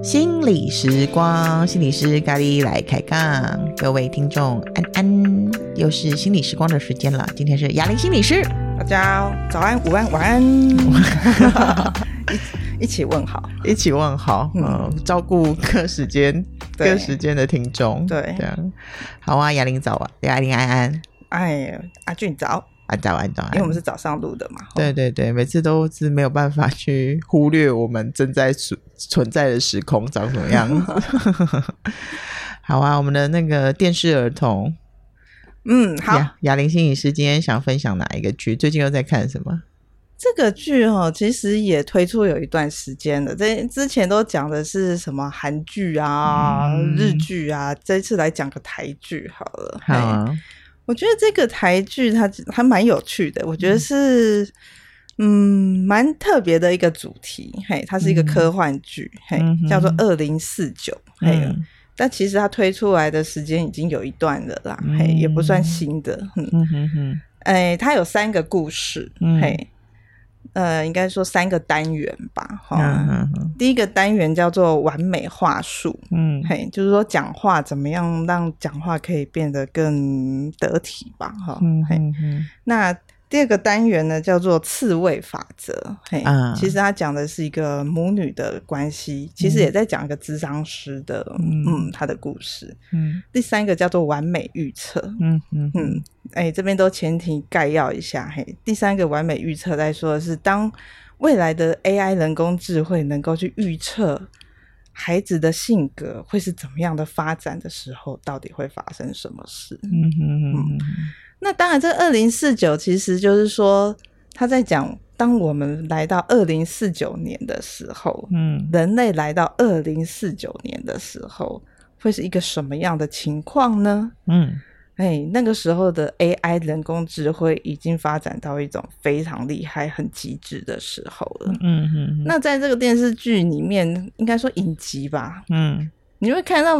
心理时光，心理师咖喱来开杠，各位听众安安，又是心理时光的时间了。今天是雅玲心理师，大家早安、午安、晚安，一 一起问好，一起问好，嗯，呃、照顾各时间、各时间的听众，对，这样。好啊。雅玲早啊，雅玲安安，哎，阿俊早。安早安早，因为我们是早上录的嘛。对对对，每次都是没有办法去忽略我们正在存存在的时空长什么样子。好啊，我们的那个电视儿童，嗯，好。哑铃心理师今天想分享哪一个剧？最近又在看什么？这个剧哦，其实也推出有一段时间了。这之前都讲的是什么韩剧啊、嗯、日剧啊，这次来讲个台剧好了。好啊。我觉得这个台剧它还蛮有趣的，我觉得是嗯蛮特别的一个主题，嘿，它是一个科幻剧，嗯、嘿，叫做二零四九，嘿，但其实它推出来的时间已经有一段了啦，嗯、嘿，也不算新的，嗯哼哼，哎，它有三个故事，嗯、嘿。呃，应该说三个单元吧，哈、嗯嗯。第一个单元叫做完美话术，嗯，嘿，就是说讲话怎么样让讲话可以变得更得体吧，哈，嗯，嘿，那。第二个单元呢，叫做刺猬法则。嘿，啊、其实他讲的是一个母女的关系，嗯、其实也在讲一个智商师的，嗯，嗯，他的故事。嗯，第三个叫做完美预测。嗯嗯嗯，哎、欸，这边都前提概要一下。嘿，第三个完美预测在说的是，当未来的 AI 人工智慧能够去预测孩子的性格会是怎么样的发展的时候，到底会发生什么事？嗯嗯嗯。嗯那当然，这二零四九其实就是说，他在讲，当我们来到二零四九年的时候，嗯，人类来到二零四九年的时候，会是一个什么样的情况呢？嗯，哎，那个时候的 AI 人工智慧已经发展到一种非常厉害、很极致的时候了。嗯嗯，嗯。那在这个电视剧里面，应该说影集吧，嗯，你会看到。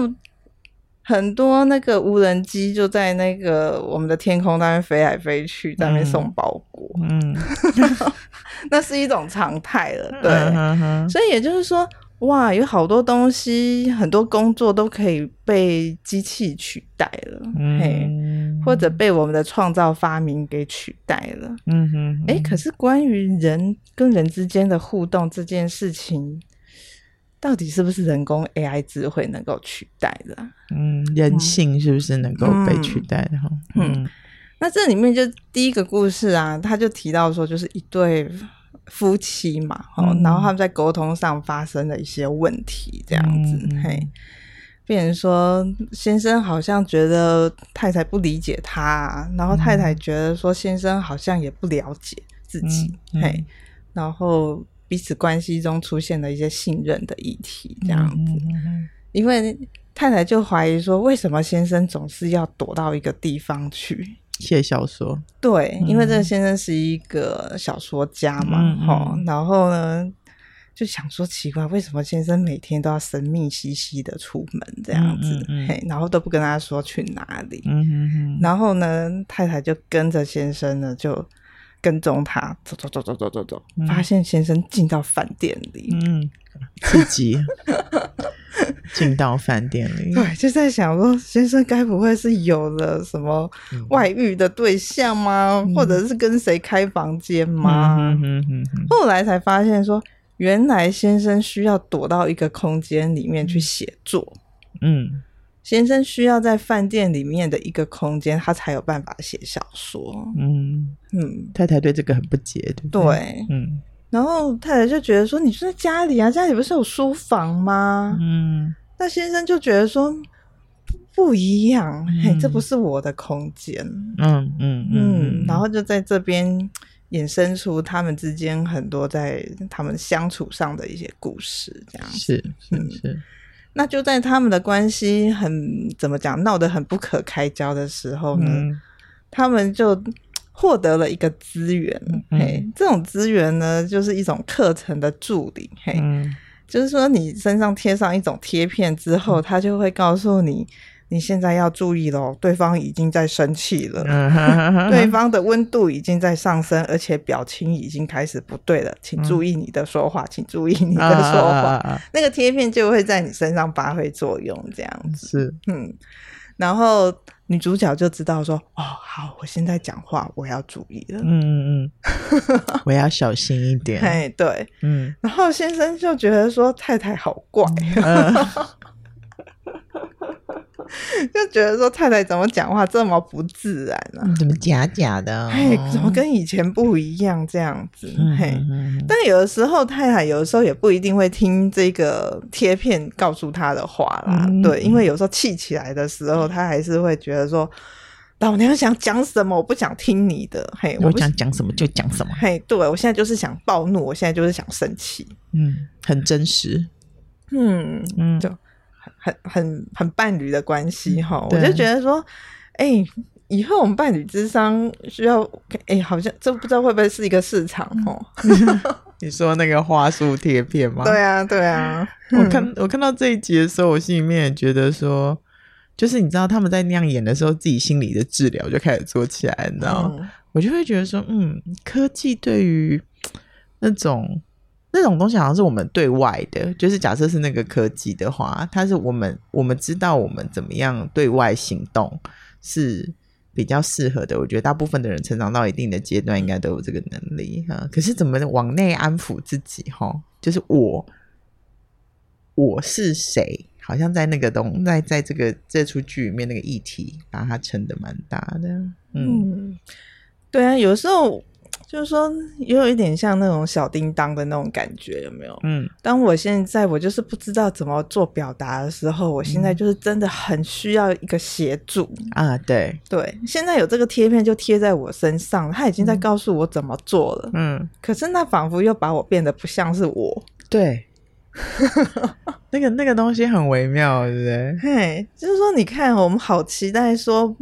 很多那个无人机就在那个我们的天空那边飞来飞去，在那边送包裹，嗯，那是一种常态了，对，嗯、哼哼，所以也就是说，哇，有好多东西，很多工作都可以被机器取代了，嗯，嘿，或者被我们的创造发明给取代了，嗯哼，哎，可是关于人跟人之间的互动这件事情。到底是不是人工 AI 智慧能够取代的？嗯，人性是不是能够被取代的？哈、嗯，嗯，那这里面就第一个故事啊，他就提到说，就是一对夫妻嘛，嗯、然后他们在沟通上发生了一些问题，这样子，嗯、嘿，变成说先生好像觉得太太不理解他，然后太太觉得说先生好像也不了解自己，嘿，然后。彼此关系中出现的一些信任的议题，这样子，嗯嗯嗯、因为太太就怀疑说，为什么先生总是要躲到一个地方去写小说？对，因为这个先生是一个小说家嘛，齁、嗯嗯，然后呢，就想说奇怪，为什么先生每天都要神秘兮兮的出门这样子，嘿，然后都不跟他说去哪里，然后呢，太太就跟着先生呢就。跟踪他，走走走走走走走，嗯、发现先生进到饭店里，嗯，自己进到饭店里，对，就在想说，先生该不会是有了什么外遇的对象吗？嗯、或者是跟谁开房间吗？嗯嗯、后来才发现说，原来先生需要躲到一个空间里面去写作，嗯。先生需要在饭店里面的一个空间，他才有办法写小说。嗯嗯，太太对这个很不解，对不对？对，嗯。然后太太就觉得说：“你是在家里啊，家里不是有书房吗？”嗯。那先生就觉得说：“不一样，嗯、嘿，这不是我的空间。嗯”嗯嗯嗯。然后就在这边衍生出他们之间很多在他们相处上的一些故事，这样子是是是。嗯那就在他们的关系很怎么讲闹得很不可开交的时候呢，嗯、他们就获得了一个资源，嗯、嘿，这种资源呢就是一种课程的助理，嘿，嗯、就是说你身上贴上一种贴片之后，他、嗯、就会告诉你你现在要注意喽，对方已经在生气了，对方的温度已经在上升，而且表情已经开始不对了，请注意你的说话，请注意你的说话。那个贴片就会在你身上发挥作用，这样子。是，嗯，然后女主角就知道说，哦，好，我现在讲话我要注意了，嗯嗯嗯，我要小心一点。哎，对，嗯，然后先生就觉得说太太好怪。就觉得说太太怎么讲话这么不自然呢、啊？怎么假假的？嘿，怎么跟以前不一样这样子？嗯、嘿，但有的时候太太有的时候也不一定会听这个贴片告诉他的话啦。嗯、对，因为有时候气起来的时候，他还是会觉得说，老娘想讲什么，我不想听你的。嘿，我想讲什么就讲什么。嘿，对，我现在就是想暴怒，我现在就是想生气。嗯，很真实。嗯嗯，就。很很很伴侣的关系哈，我就觉得说，哎、欸，以后我们伴侣智商需要，哎、欸，好像这不知道会不会是一个市场哦？你说那个花束贴片吗？对啊，对啊。我看我看到这一集的时候，我心里面也觉得说，就是你知道他们在那样演的时候，自己心理的治疗就开始做起来，你知道？嗯、我就会觉得说，嗯，科技对于那种。那种东西好像是我们对外的，就是假设是那个科技的话，它是我们我们知道我们怎么样对外行动是比较适合的。我觉得大部分的人成长到一定的阶段，应该都有这个能力哈。可是怎么往内安抚自己哈？就是我我是谁？好像在那个东在在这个这出剧里面那个议题，把它撑得蛮大的。嗯，嗯，对啊，有时候。就是说，也有一点像那种小叮当的那种感觉，有没有？嗯。当我现在我就是不知道怎么做表达的时候，我现在就是真的很需要一个协助啊！对对，现在有这个贴片就贴在我身上，他已经在告诉我怎么做了。嗯。可是那仿佛又把我变得不像是我。对。那个那个东西很微妙，对不对？嘿，就是说，你看，我们好期待说。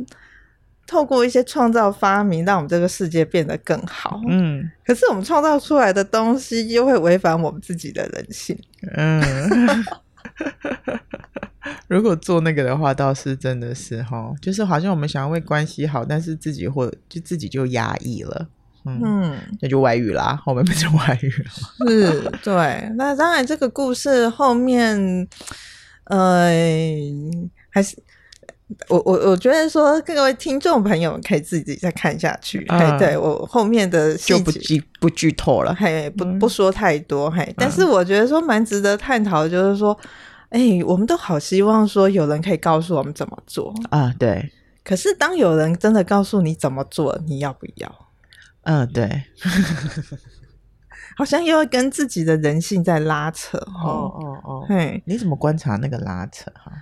透过一些创造发明，让我们这个世界变得更好。嗯，可是我们创造出来的东西又会违反我们自己的人性。嗯，如果做那个的话，倒是真的是哈，就是好像我们想要为关系好，但是自己或就自己就压抑了。嗯，嗯，那就外遇啦，后面变成外遇了。是，对。那当然，这个故事后面，呃，还是。我我我觉得说，各位听众朋友可以自己再看下去。嘿、嗯，对我后面的就不剧不剧透了，嘿，不不说太多，嘿。但是我觉得说蛮值得探讨，就是说，哎、欸，我们都好希望说有人可以告诉我们怎么做啊。对。可是当有人真的告诉你怎么做，你要不要？嗯，对。好像又要跟自己的人性在拉扯。哦哦哦。嘿，你怎么观察那个拉扯？哈。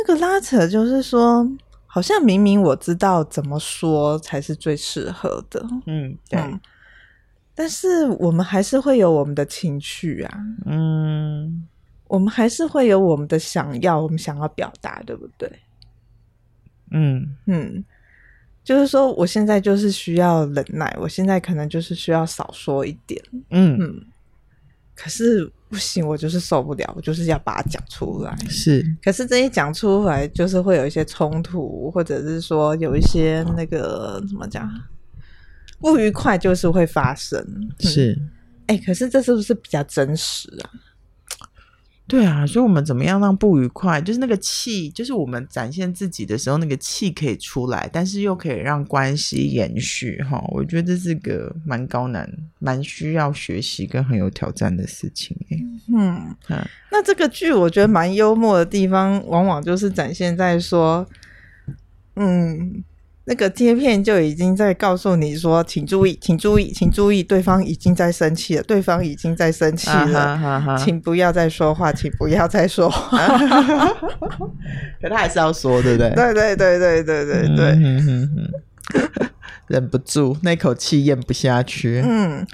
这个拉扯就是说，好像明明我知道怎么说才是最适合的，嗯，对，嗯，但是我们还是会有我们的情绪啊，嗯，我们还是会有我们的想要，我们想要表达，对不对？嗯。嗯，就是说，我现在就是需要忍耐，我现在可能就是需要少说一点，嗯。嗯，可是。不行，我就是受不了，我就是要把它讲出来。是，可是这一讲出来，就是会有一些冲突，或者是说有一些那个怎么讲，不愉快，就是会发生。是，哎、欸，可是这是不是比较真实啊？对啊，所以我们怎么样让不愉快，就是那个气，就是我们展现自己的时候，那个气可以出来，但是又可以让关系延续哈。我觉得这是个蛮高难、蛮需要学习跟很有挑战的事情。嗯，嗯，那这个剧我觉得蛮幽默的地方，往往就是展现在说，嗯。那个贴片就已经在告诉你说，请注意，请注意，请注意，对方已经在生气了，对方已经在生气了，啊啊啊、请不要再说话，请不要再说话。可他还是要说，对不对？对对对对对对对，忍不住那口气咽不下去。嗯。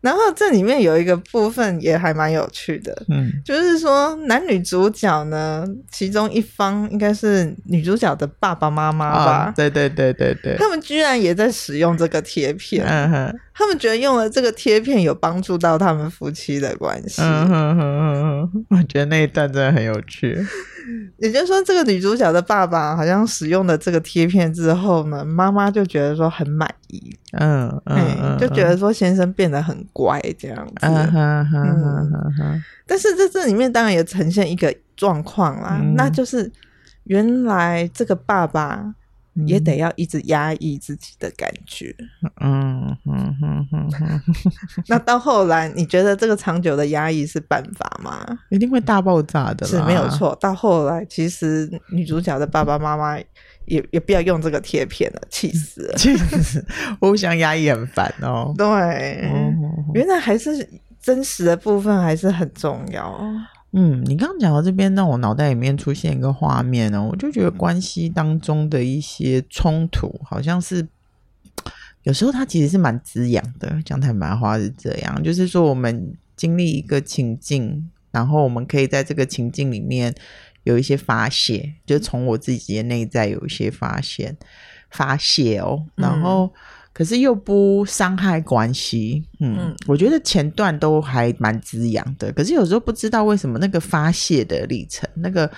然后这里面有一个部分也还蛮有趣的，嗯，就是说男女主角呢，其中一方应该是女主角的爸爸妈妈吧？哦、对对对对对，他们居然也在使用这个贴片，嗯哼，他们觉得用了这个贴片有帮助到他们夫妻的关系，嗯哼哼哼哼，我觉得那一段真的很有趣。也就是说，这个女主角的爸爸好像使用了这个贴片之后呢，妈妈就觉得说很满意，嗯嗯，嗯，就觉得说先生变得很乖这样子。嗯哼哼哼，但是在这里面当然也呈现一个状况啦，嗯，那就是原来这个爸爸。也得要一直压抑自己的感觉，嗯嗯嗯嗯，那到后来，你觉得这个长久的压抑是办法吗？一定会大爆炸的，是没有错。到后来，其实女主角的爸爸妈妈也也不要用这个贴片了，气死了，气死！互相压抑很烦哦。对，原来还是真实的部分还是很重要。嗯，你刚刚讲到这边，让我脑袋里面出现一个画面呢，我就觉得关系当中的一些冲突，好像是有时候它其实是蛮滋养的。讲坦白话是这样，就是说我们经历一个情境，然后我们可以在这个情境里面有一些发泄，就从我自己的内在有一些发现、发泄哦，然后。嗯可是又不伤害关系，嗯，嗯，我觉得前段都还蛮滋养的。可是有时候不知道为什么那个发泄的历程，那个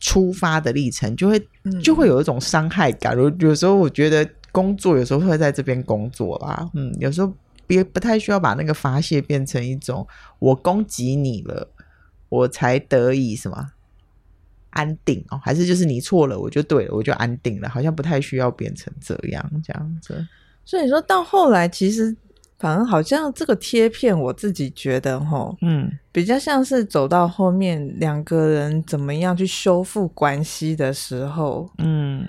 出发的历程，就会就会有一种伤害感。有、嗯、有时候我觉得工作有时候会在这边工作啦，嗯，有时候别不太需要把那个发泄变成一种我攻击你了，我才得以什么。安定哦，还是就是你错了，我就对了，我就安定了，好像不太需要变成这样这样子。所以说到后来，其实反而好像这个贴片，我自己觉得哈，嗯，比较像是走到后面两个人怎么样去修复关系的时候，嗯。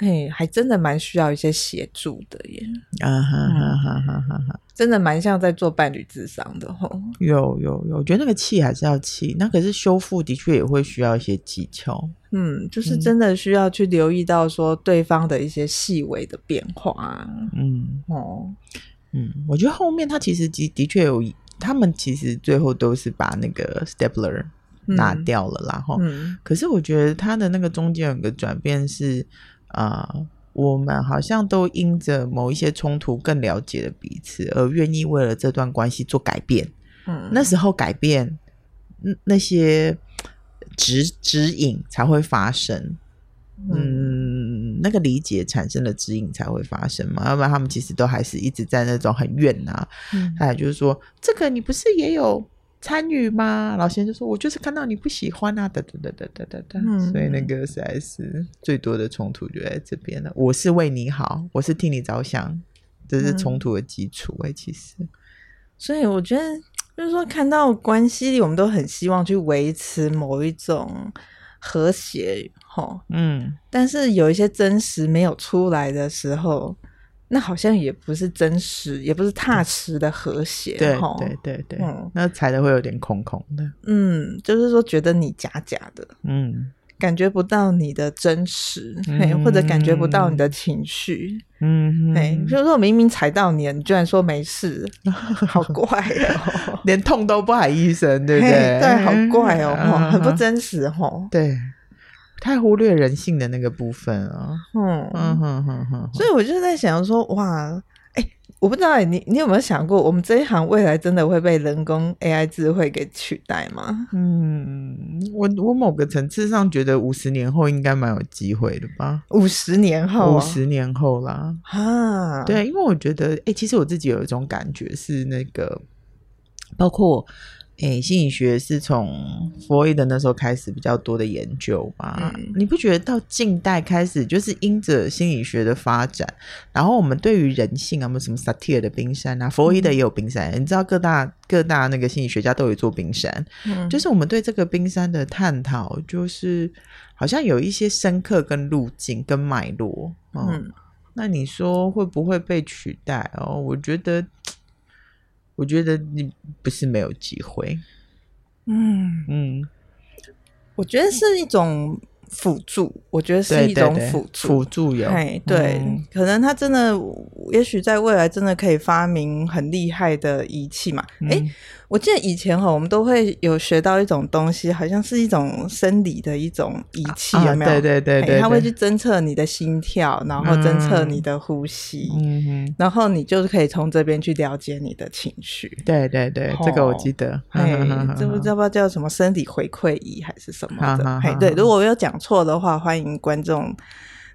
嘿，还真的蛮需要一些协助的耶！啊哈哈哈哈哈哈，真的蛮像在做伴侣智商的吼。有有有，我觉得那个气还是要气，那可是修复的确也会需要一些技巧。嗯，就是真的需要去留意到说对方的一些细微的变化。嗯哦，嗯，我觉得后面他其实的的确有，他们其实最后都是把那个 stapler 拿掉了啦，然后，嗯，可是我觉得他的那个中间有个转变是。啊、呃，我们好像都因着某一些冲突更了解了彼此，而愿意为了这段关系做改变。嗯，那时候改变，那些指指引才会发生。嗯，嗯，那个理解产生的指引才会发生嘛，要不然他们其实都还是一直在那种很怨呐。嗯，还有就是说，这个你不是也有？参与吗？老先生就说：“我就是看到你不喜欢啊，哒哒哒哒哒哒哒。所以那个实在是最多的冲突就在这边了。我是为你好，我是替你着想，这是冲突的基础哎、欸。其实，所以我觉得就是说，看到关系里，我们都很希望去维持某一种和谐，哈，嗯。但是有一些真实没有出来的时候。”那好像也不是真实，也不是踏实的和谐，对对对对，嗯，那踩的会有点空空的，嗯，就是说觉得你假假的，嗯，感觉不到你的真实，或者感觉不到你的情绪，嗯，哎，就是说明明踩到你，你居然说没事，好怪哦，连痛都不喊一声，对不对？对，好怪哦，嗯、很不真实哦，对。太忽略人性的那个部分啊，嗯嗯哼哼哼，所以我就在想说，哇，哎、欸，我不知道你你有没有想过，我们这一行未来真的会被人工 AI 智慧给取代吗？嗯，我我某个层次上觉得五十年后应该蛮有机会的吧。五十年后，五十年后啦，啊，对，因为我觉得，哎、欸，其实我自己有一种感觉是那个，包括。诶，心理学是从弗洛伊德那时候开始比较多的研究嘛？嗯、你不觉得到近代开始，就是因着心理学的发展，然后我们对于人性啊，什么什么萨提尔的冰山啊，弗洛伊德也有冰山，嗯、你知道各大各大那个心理学家都有一座冰山，嗯，就是我们对这个冰山的探讨，就是好像有一些深刻跟路径跟脉络，嗯，嗯，那你说会不会被取代哦？我觉得。我觉得你不是没有机会，嗯。嗯，我觉得是一种辅助，我觉得是一种辅助，辅助有。哎，对，嗯、可能他真的，也许在未来真的可以发明很厉害的仪器嘛？哎、嗯。我记得以前哈，我们都会有学到一种东西，好像是一种生理的一种仪器，有没有？对对对对，它会去侦测你的心跳，然后侦测你的呼吸，嗯哼，然后你就是可以从这边去了解你的情绪。对对对，这个我记得。哎，这不知道叫什么生理回馈仪还是什么的？哎，对，如果我有讲错的话，欢迎观众。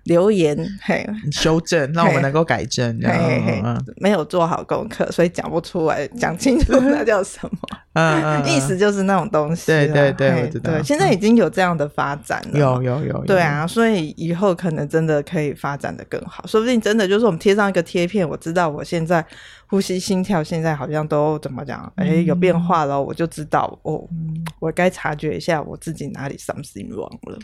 留言嘿，修正，让我们能够改正。嘿嘿，没有做好功课，所以讲不出来，讲清楚那叫什么？嗯，意思就是那种东西。对对对，我知道。对，现在已经有这样的发展了。有有有。对啊，所以以后可能真的可以发展的更好，说不定真的就是我们贴上一个贴片，我知道我现在呼吸、心跳现在好像都怎么讲？哎，有变化了，我就知道哦，我该察觉一下我自己哪里 something wrong 了。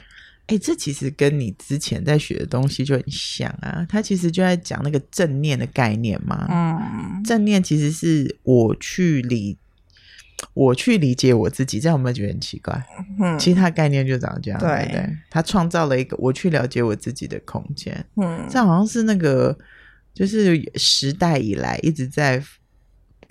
哎、欸，这其实跟你之前在学的东西就很像啊。他其实就在讲那个正念的概念嘛。嗯，正念其实是我去理，我去理解我自己，这样有没有觉得很奇怪？嗯，其实他概念就长这样，对不对？他创造了一个我去了解我自己的空间。嗯，这好像是那个，就是时代以来一直在。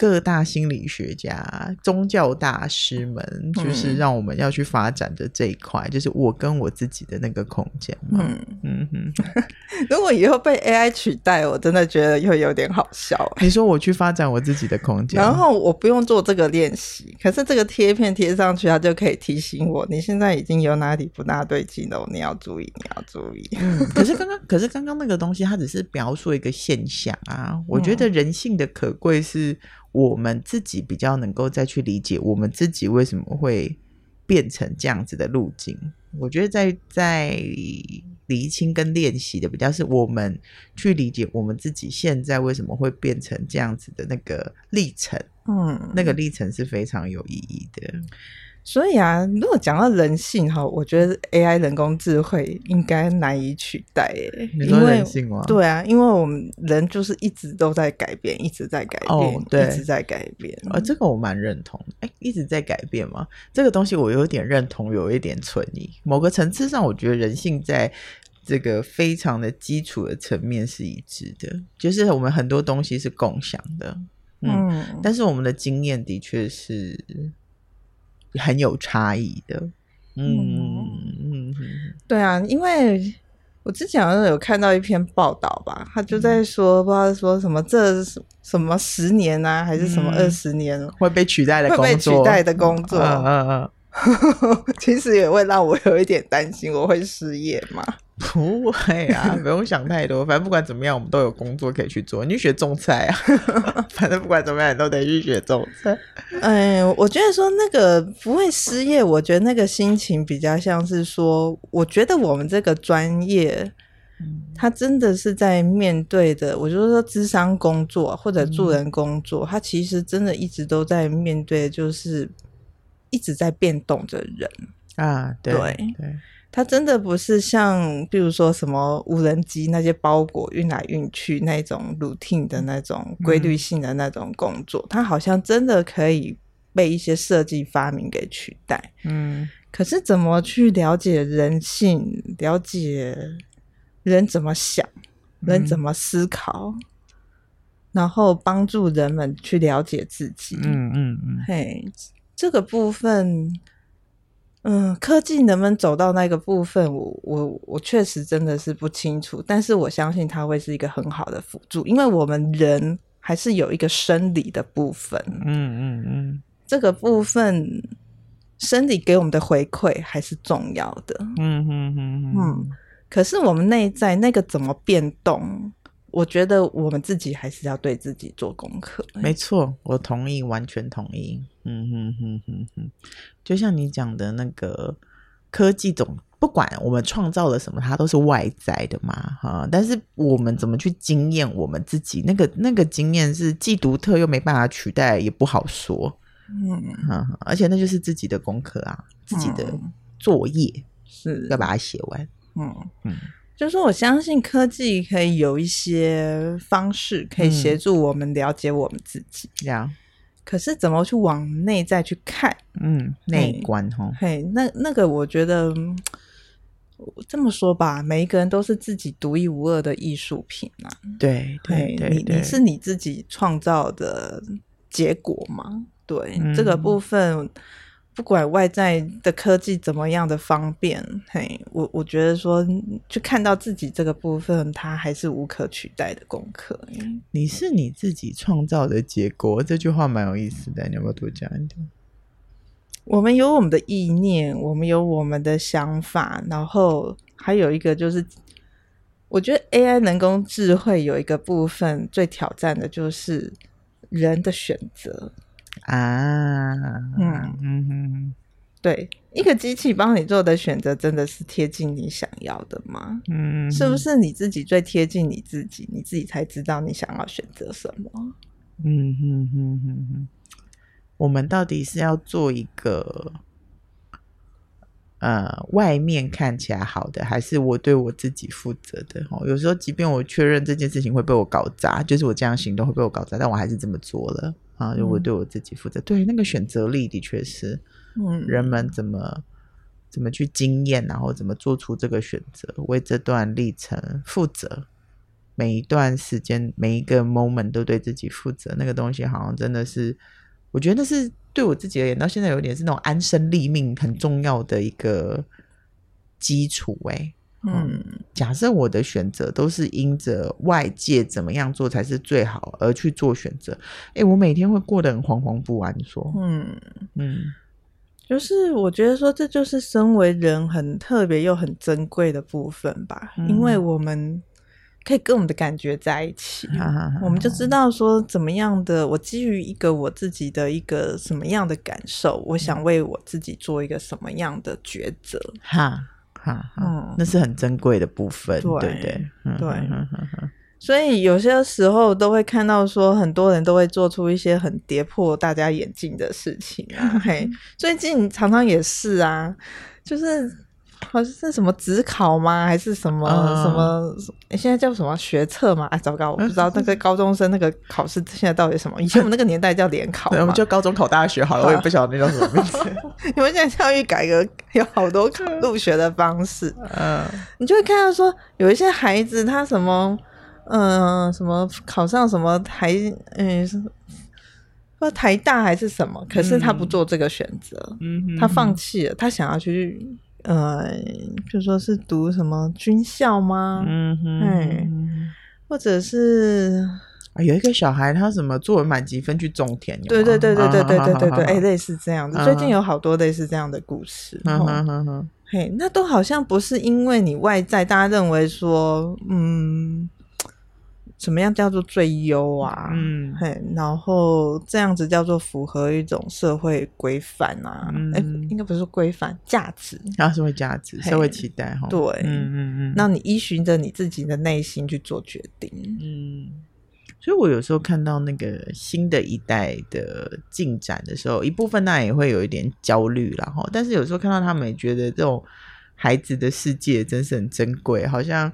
各大心理学家、宗教大师们，就是让我们要去发展的这一块，嗯、就是我跟我自己的那个空间。嗯嗯哼，如果以后被 AI 取代，我真的觉得又有点好笑。你说我去发展我自己的空间，然后我不用做这个练习，可是这个贴片贴上去，它就可以提醒我，你现在已经有哪里不大对劲了，你要注意，你要注意。嗯，可是刚刚，可是刚刚那个东西，它只是描述一个现象啊。我觉得人性的可贵是。我们自己比较能够再去理解我们自己为什么会变成这样子的路径。我觉得在在厘清跟练习的比较是我们去理解我们自己现在为什么会变成这样子的那个历程。嗯，那个历程是非常有意义的。所以啊，如果讲到人性哈，我觉得 AI 人工智慧应该难以取代诶。你说人性吗？对啊，因为我们人就是一直都在改变，一直在改变，哦、对一直在改变。啊、哦，这个我蛮认同。哎，一直在改变嘛？这个东西我有点认同，有一点存疑。某个层次上，我觉得人性在这个非常的基础的层面是一致的，就是我们很多东西是共享的。嗯，嗯，但是我们的经验的确是。很有差异的，嗯嗯，对啊，因为我之前好像有看到一篇报道吧，他就在说，不知道说什么这什么十年啊，还是什么二十年会被取代的工作，会被取代的工作，嗯嗯嗯，其实也会让我有一点担心，我会失业吗？不会啊，不用想太多。反正不管怎么样，我们都有工作可以去做。你去学种菜啊，反正不管怎么样，你都得去学种菜。哎，我觉得说那个不会失业，我觉得那个心情比较像是说，我觉得我们这个专业，他真的是在面对的。我就是说，智商工作或者助人工作，他其实真的一直都在面对，就是一直在变动的人啊。对对。对它真的不是像，比如说什么无人机那些包裹运来运去那种 routine 的那种规律性的那种工作，它好像真的可以被一些设计发明给取代。嗯，可是怎么去了解人性，了解人怎么想，人怎么思考，然后帮助人们去了解自己。嗯嗯嗯，嘿，这个部分。嗯，科技能不能走到那个部分，我我我确实真的是不清楚。但是我相信它会是一个很好的辅助，因为我们人还是有一个生理的部分。嗯嗯嗯，这个部分生理给我们的回馈还是重要的。嗯嗯嗯嗯。可是我们内在那个怎么变动？我觉得我们自己还是要对自己做功课。没错，我同意，完全同意。嗯哼哼哼哼，就像你讲的那个科技总，不管我们创造了什么，它都是外在的嘛，哈。但是我们怎么去经验我们自己？那个那个经验是既独特又没办法取代，也不好说。嗯嗯，而且那就是自己的功课啊，自己的作业是要把它写完。嗯嗯。就是说，我相信科技可以有一些方式可以协助我们了解我们自己。这样、嗯，可是怎么去往内在去看？嗯，内观哈。嘿，那那个，我觉得这么说吧，每一个人都是自己独一无二的艺术品啊。对对对，你你是你自己创造的结果吗？对、嗯、这个部分，不管外在的科技怎么样的方便，嘿，我我觉得说，去看到自己这个部分，它还是无可取代的功课。你是你自己创造的结果，这句话蛮有意思的，你要不要多讲一点？我们有我们的意念，我们有我们的想法，然后还有一个就是，我觉得 AI 人工智慧有一个部分最挑战的就是人的选择啊，嗯嗯哼，对，一个机器帮你做的选择真的是贴近你想要的吗？嗯，是不是你自己最贴近你自己，你自己才知道你想要选择什么？嗯哼哼哼哼。我们到底是要做一个，呃，外面看起来好的，还是我对我自己负责的？哦，有时候即便我确认这件事情会被我搞砸，就是我这样行动会被我搞砸，但我还是这么做了啊！就我对我自己负责，嗯、对那个选择力的确是，嗯，人们怎么怎么去经验，然后怎么做出这个选择，为这段历程负责，每一段时间每一个 moment 都对自己负责，那个东西好像真的是。我觉得那是对我自己而言，到现在有点是那种安身立命很重要的一个基础。哎，嗯，假设我的选择都是因着外界怎么样做才是最好而去做选择，哎，我每天会过得很惶惶不安。说，嗯嗯，就是我觉得说，这就是身为人很特别又很珍贵的部分吧，嗯，因为我们。可以跟我们的感觉在一起，我们就知道说怎么样的。我基于一个我自己的一个什么样的感受，我想为我自己做一个什么样的抉择。哈，哈，嗯，那是很珍贵的部分，对对对。对，所以有些时候都会看到说，很多人都会做出一些很跌破大家眼镜的事情啊。嘿，最近常常也是啊，就是。好像是什么职考吗？还是什么、uh, 什么？现在叫什么学测吗？哎，糟糕，我不知道那个高中生那个考试现在到底什么？以前我们那个年代叫联考，我们就高中考大学好了。我也不晓得那叫什么名字。你们现在教育改革有好多入学的方式，嗯，你就会看到说有一些孩子他什么，嗯、呃，什么考上什么台，嗯，说台大还是什么，可是他不做这个选择，嗯，他放弃了，他想要去。呃，就说是读什么军校吗？嗯哼，或者是有一个小孩，他什么作文满级分去种田？对对对对对对对对对，哎，类似这样子。最近有好多类似这样的故事。嗯哼哼哼，嘿，那都好像不是因为你外在，大家认为说，嗯。什么样叫做最优啊？嗯，嘿，然后这样子叫做符合一种社会规范啊？哎、嗯，应该不是规范，价值，啊，社会价值，社会期待哈。对，嗯嗯嗯，那你依循着你自己的内心去做决定。嗯，所以我有时候看到那个新的一代的进展的时候，一部分当然也会有一点焦虑了哈。但是有时候看到他们也觉得这种孩子的世界真是很珍贵，好像。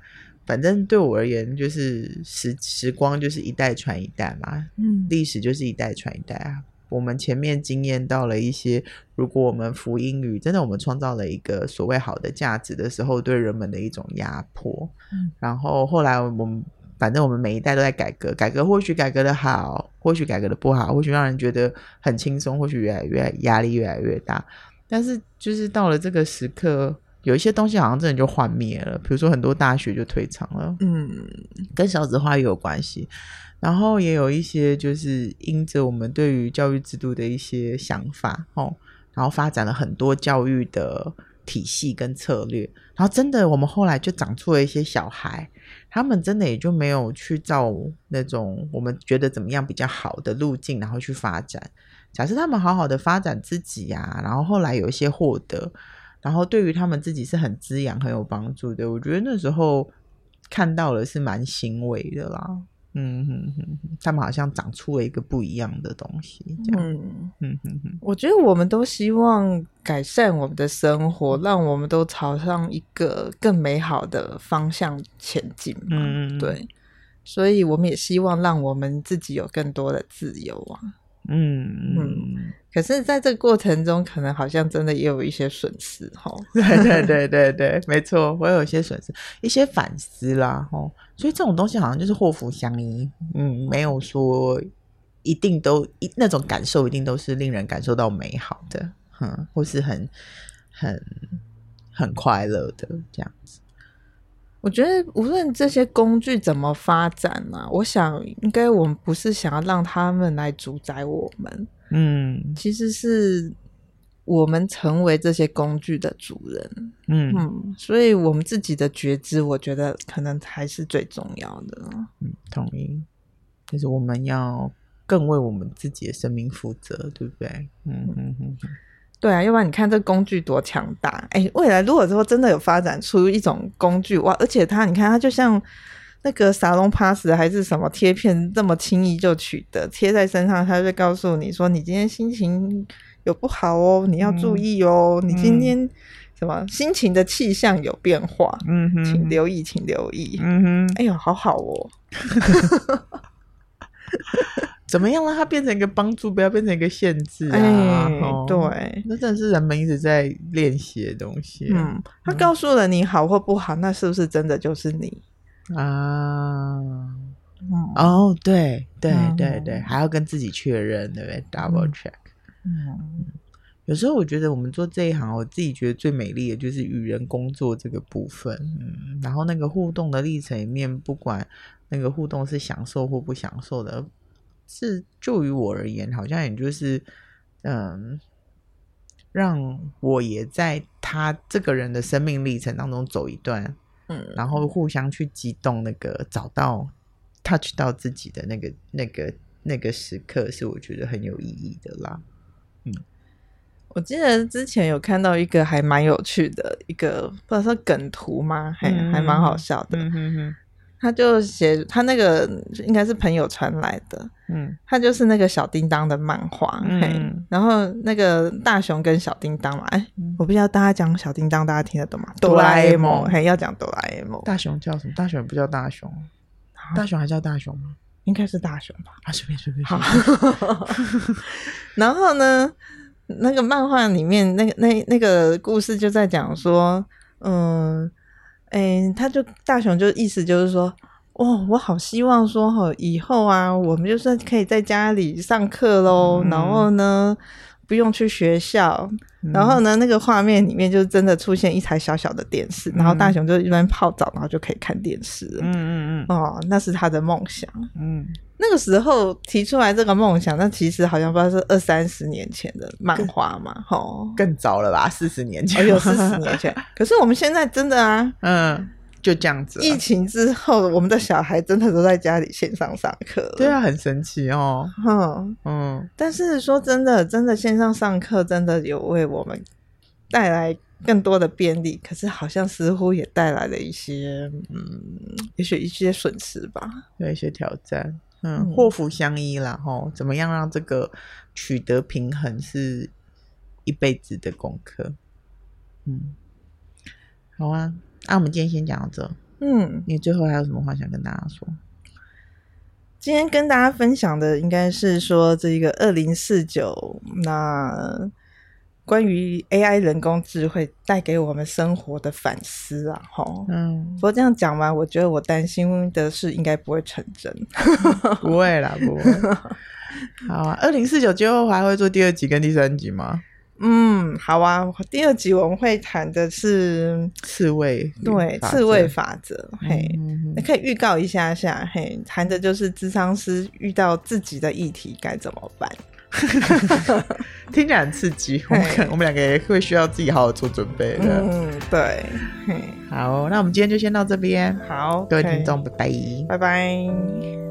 反正对我而言，就是时时光就是一代传一代嘛，嗯，历史就是一代传一代啊。我们前面经验到了一些，如果我们服膺于真的，我们创造了一个所谓好的价值的时候，对人们的一种压迫。嗯，然后后来我们反正我们每一代都在改革，改革或许改革的好，或许改革的不好，或许让人觉得很轻松，或许越来越压力越来越大。但是就是到了这个时刻。有一些东西好像真的就幻灭了，比如说很多大学就退场了，嗯，跟少子化也有关系。然后也有一些就是因着我们对于教育制度的一些想法，哦，然后发展了很多教育的体系跟策略。然后真的，我们后来就长出了一些小孩，他们真的也就没有去照那种我们觉得怎么样比较好的路径，然后去发展。假设他们好好的发展自己啊，然后后来有一些获得。然后对于他们自己是很滋养、很有帮助的。我觉得那时候看到了是蛮欣慰的啦。嗯哼哼，他们好像长出了一个不一样的东西。这样，嗯嗯哼哼。我觉得我们都希望改善我们的生活，让我们都朝上一个更美好的方向前进嘛。嗯，对。所以我们也希望让我们自己有更多的自由啊。嗯嗯。可是，在这个过程中，可能好像真的也有一些损失，哈。对对对对对，没错，我有一些损失，一些反思啦，哈。所以这种东西好像就是祸福相依，嗯，没有说一定都一那种感受一定都是令人感受到美好的，嗯，或是很很很快乐的这样子。我觉得无论这些工具怎么发展呢、啊，我想应该我们不是想要让他们来主宰我们。嗯，其实是我们成为这些工具的主人。嗯嗯，所以我们自己的觉知，我觉得可能才是最重要的。嗯，同意。就是我们要更为我们自己的生命负责，对不对？嗯嗯嗯，对啊，要不然你看这工具多强大！哎，未来如果说真的有发展出一种工具，哇，而且它，你看它就像。那个沙龙 pass 还是什么贴片，这么轻易就取得，贴在身上，它就告诉你说，你今天心情有不好哦，你要注意哦，嗯、你今天什么心情的气象有变化，嗯哼，请留意，请留意，嗯哼，哎呦，好好哦，怎么样让它变成一个帮助，不要变成一个限制啊？哎哦、对，那真的是人们一直在练习的东西。嗯，他告诉了你好或不好，那是不是真的就是你？啊，嗯、哦，对对对对，嗯、还要跟自己确认，对不对？Double check。嗯，有时候我觉得我们做这一行，我自己觉得最美丽的就是与人工作这个部分。嗯，然后那个互动的历程里面，不管那个互动是享受或不享受的，是就于我而言，好像也就是嗯，让我也在他这个人的生命历程当中走一段。嗯，然后互相去激动，那个找到 touch 到自己的那个那个那个时刻，是我觉得很有意义的啦。嗯，我记得之前有看到一个还蛮有趣的一个，不知道是梗图吗？还、嗯、还蛮好笑的。嗯哼哼。他就写他那个应该是朋友传来的，嗯，他就是那个小叮当的漫画，嗯，嘿，然后那个大雄跟小叮当嘛，哎，嗯，我不知道大家讲小叮当，大家听得懂吗？哆啦 A 梦，嘿，要讲哆啦 A 梦。大雄叫什么？大雄不叫大雄，大雄还叫大雄吗？应该是大雄吧？啊，随便随便。好。然后呢，那个漫画里面那个那那个故事就在讲说，嗯。哎、欸，他就大雄就意思就是说，哦，我好希望说哈，以后啊，我们就是可以在家里上课喽，嗯、然后呢，不用去学校，嗯、然后呢，那个画面里面就真的出现一台小小的电视，嗯、然后大雄就一边泡澡，然后就可以看电视。嗯嗯嗯，哦，那是他的梦想。嗯。那个时候提出来这个梦想，那其实好像不知道是二三十年前的漫画嘛，吼，更早了吧，四十年前，哎呦，四十年前。可是我们现在真的啊，嗯，就这样子。疫情之后，我们的小孩真的都在家里线上上课，对啊，很神奇哦，嗯嗯。但是说真的，真的线上上课真的有为我们带来更多的便利，可是好像似乎也带来了一些，嗯，也许一些损失吧，有一些挑战。嗯，祸福相依啦，吼，怎么样让这个取得平衡是一辈子的功课。嗯，好啊，那、啊、我们今天先讲到这。嗯，你最后还有什么话想跟大家说？今天跟大家分享的应该是说这一个二零四九那。关于 AI 人工智慧带给我们生活的反思啊，齁，嗯，不过这样讲完，我觉得我担心的事应该不会成真，不会啦，不会。好啊，二零四九之后还会做第二集跟第三集吗？嗯，好啊，第二集我们会谈的是刺猬，对，刺猬法则，嘿，嗯、哼可以预告一下下，嘿，谈的就是智商师遇到自己的议题该怎么办。听起来很刺激，我们我们两个也会需要自己好好做准备的。嗯，对。好，那我们今天就先到这边。好，各位听众，拜拜，拜拜。